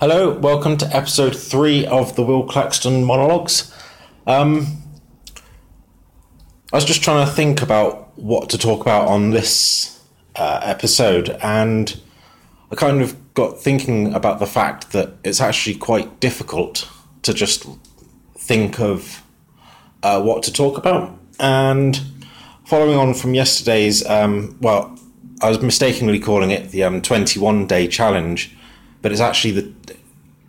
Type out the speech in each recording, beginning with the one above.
Hello, welcome to episode three of the Will Claxton monologues. Um, I was just trying to think about what to talk about on this uh, episode, and I kind of got thinking about the fact that it's actually quite difficult to just think of uh, what to talk about. And following on from yesterday's, um, well, I was mistakenly calling it the um, 21 day challenge, but it's actually the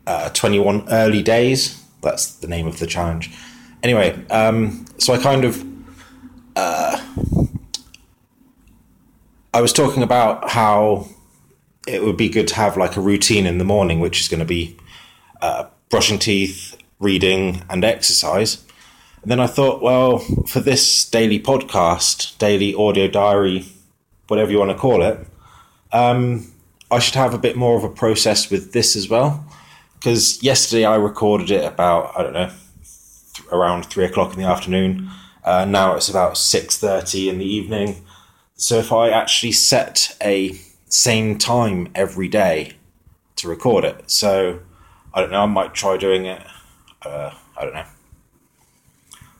uh, 21 early days. That's the name of the challenge. Anyway, um, so I kind of. Uh, I was talking about how it would be good to have like a routine in the morning, which is going to be uh, brushing teeth, reading, and exercise. And then I thought, well, for this daily podcast, daily audio diary, whatever you want to call it, um, I should have a bit more of a process with this as well. Because yesterday I recorded it about I don't know th- around three o'clock in the afternoon. Uh, now it's about six thirty in the evening. So if I actually set a same time every day to record it, so I don't know, I might try doing it. Uh, I don't know,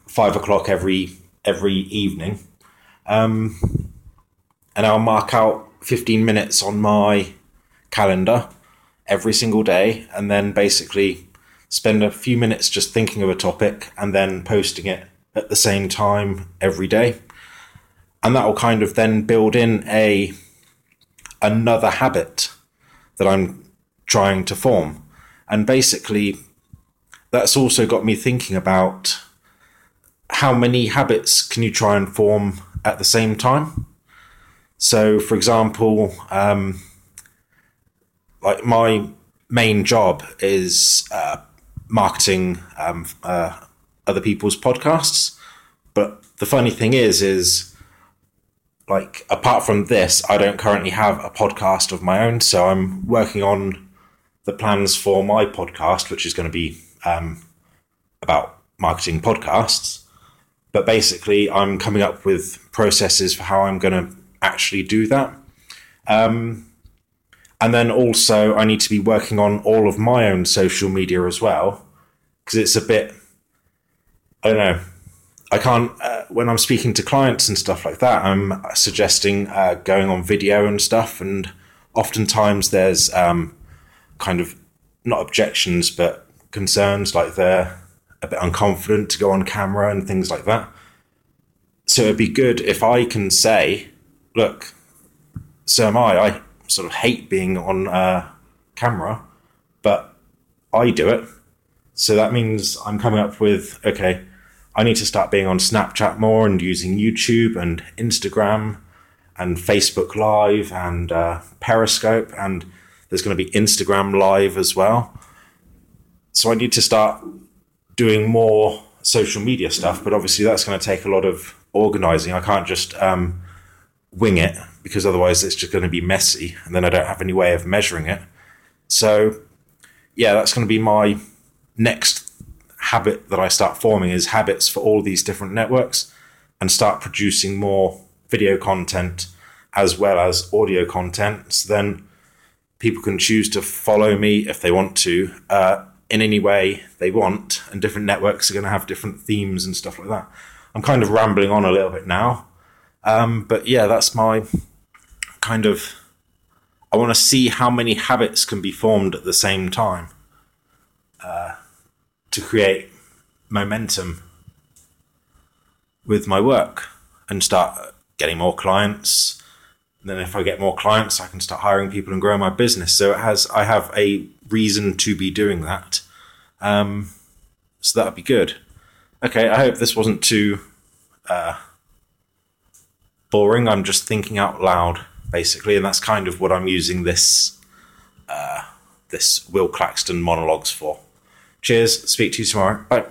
five o'clock every every evening, um, and I'll mark out fifteen minutes on my calendar every single day, and then basically spend a few minutes just thinking of a topic and then posting it at the same time every day, and that will kind of then build in a another habit that I'm trying to form, and basically that's also got me thinking about how many habits can you try and form at the same time. So, for example, um, like my main job is uh, marketing um, uh, other people's podcasts. But the funny thing is, is like apart from this, I don't currently have a podcast of my own. So I'm working on the plans for my podcast, which is going to be um, about marketing podcasts. But basically, I'm coming up with processes for how I'm going to actually do that. Um, and then also, I need to be working on all of my own social media as well because it's a bit, I don't know. I can't, uh, when I'm speaking to clients and stuff like that, I'm suggesting uh, going on video and stuff. And oftentimes there's um, kind of not objections, but concerns like they're a bit unconfident to go on camera and things like that. So it'd be good if I can say, look, so am I. I sort of hate being on uh, camera, but I do it. So that means I'm coming up with okay, I need to start being on Snapchat more and using YouTube and Instagram and Facebook Live and uh, Periscope, and there's going to be Instagram Live as well. So I need to start doing more social media stuff, but obviously that's going to take a lot of organizing. I can't just um, wing it because otherwise it's just going to be messy and then I don't have any way of measuring it. So, yeah, that's going to be my next habit that I start forming is habits for all these different networks and start producing more video content as well as audio content. So then people can choose to follow me if they want to uh, in any way they want, and different networks are going to have different themes and stuff like that. I'm kind of rambling on a little bit now. Um, but yeah, that's my kind of. I want to see how many habits can be formed at the same time uh, to create momentum with my work and start getting more clients. And then, if I get more clients, I can start hiring people and grow my business. So it has. I have a reason to be doing that. Um, so that'd be good. Okay, I hope this wasn't too. Uh, boring. I'm just thinking out loud, basically, and that's kind of what I'm using this uh, this Will Claxton monologues for. Cheers. Speak to you tomorrow. Bye.